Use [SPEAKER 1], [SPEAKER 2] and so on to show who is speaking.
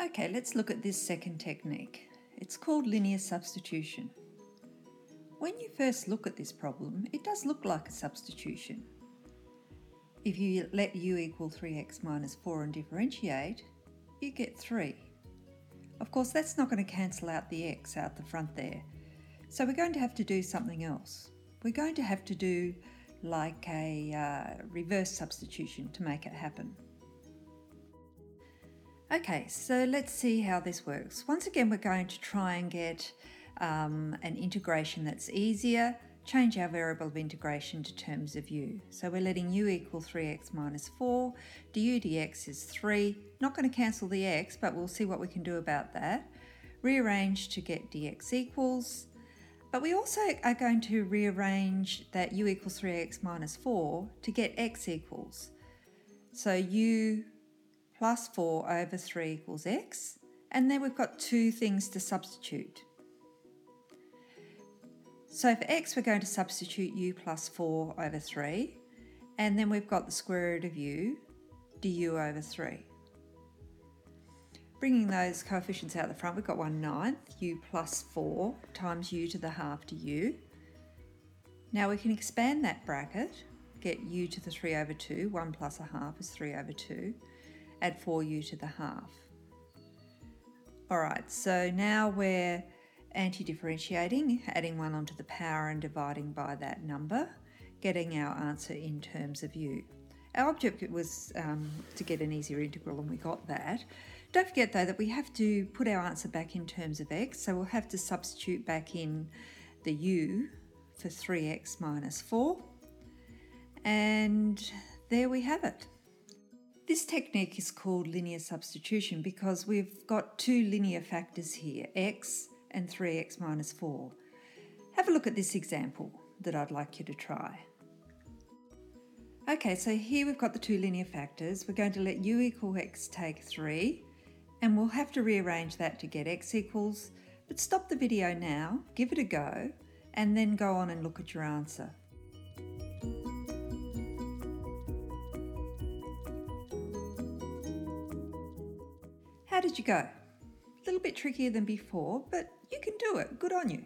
[SPEAKER 1] Okay, let's look at this second technique. It's called linear substitution. When you first look at this problem, it does look like a substitution. If you let u equal 3x minus 4 and differentiate, you get 3. Of course, that's not going to cancel out the x out the front there. So we're going to have to do something else. We're going to have to do like a uh, reverse substitution to make it happen. Okay, so let's see how this works. Once again, we're going to try and get um, an integration that's easier, change our variable of integration to terms of u. So we're letting u equal 3x minus 4, du dx is 3. Not going to cancel the x, but we'll see what we can do about that. Rearrange to get dx equals, but we also are going to rearrange that u equals 3x minus 4 to get x equals. So u plus 4 over 3 equals x. And then we've got two things to substitute. So for x, we're going to substitute u plus 4 over 3. And then we've got the square root of u, du over 3. Bringing those coefficients out the front, we've got 1 ninth, u plus 4 times u to the half du. Now we can expand that bracket, get u to the 3 over 2, 1 plus a half is 3 over 2 add 4u to the half. All right, so now we're anti-differentiating, adding 1 onto the power and dividing by that number, getting our answer in terms of u. Our objective was um, to get an easier integral and we got that. Don't forget though that we have to put our answer back in terms of x, so we'll have to substitute back in the u for 3x minus 4. And there we have it. This technique is called linear substitution because we've got two linear factors here, x and 3x minus 4. Have a look at this example that I'd like you to try. Okay, so here we've got the two linear factors. We're going to let u equal x take 3, and we'll have to rearrange that to get x equals. But stop the video now, give it a go, and then go on and look at your answer. How did you go? A little bit trickier than before, but you can do it. Good on you.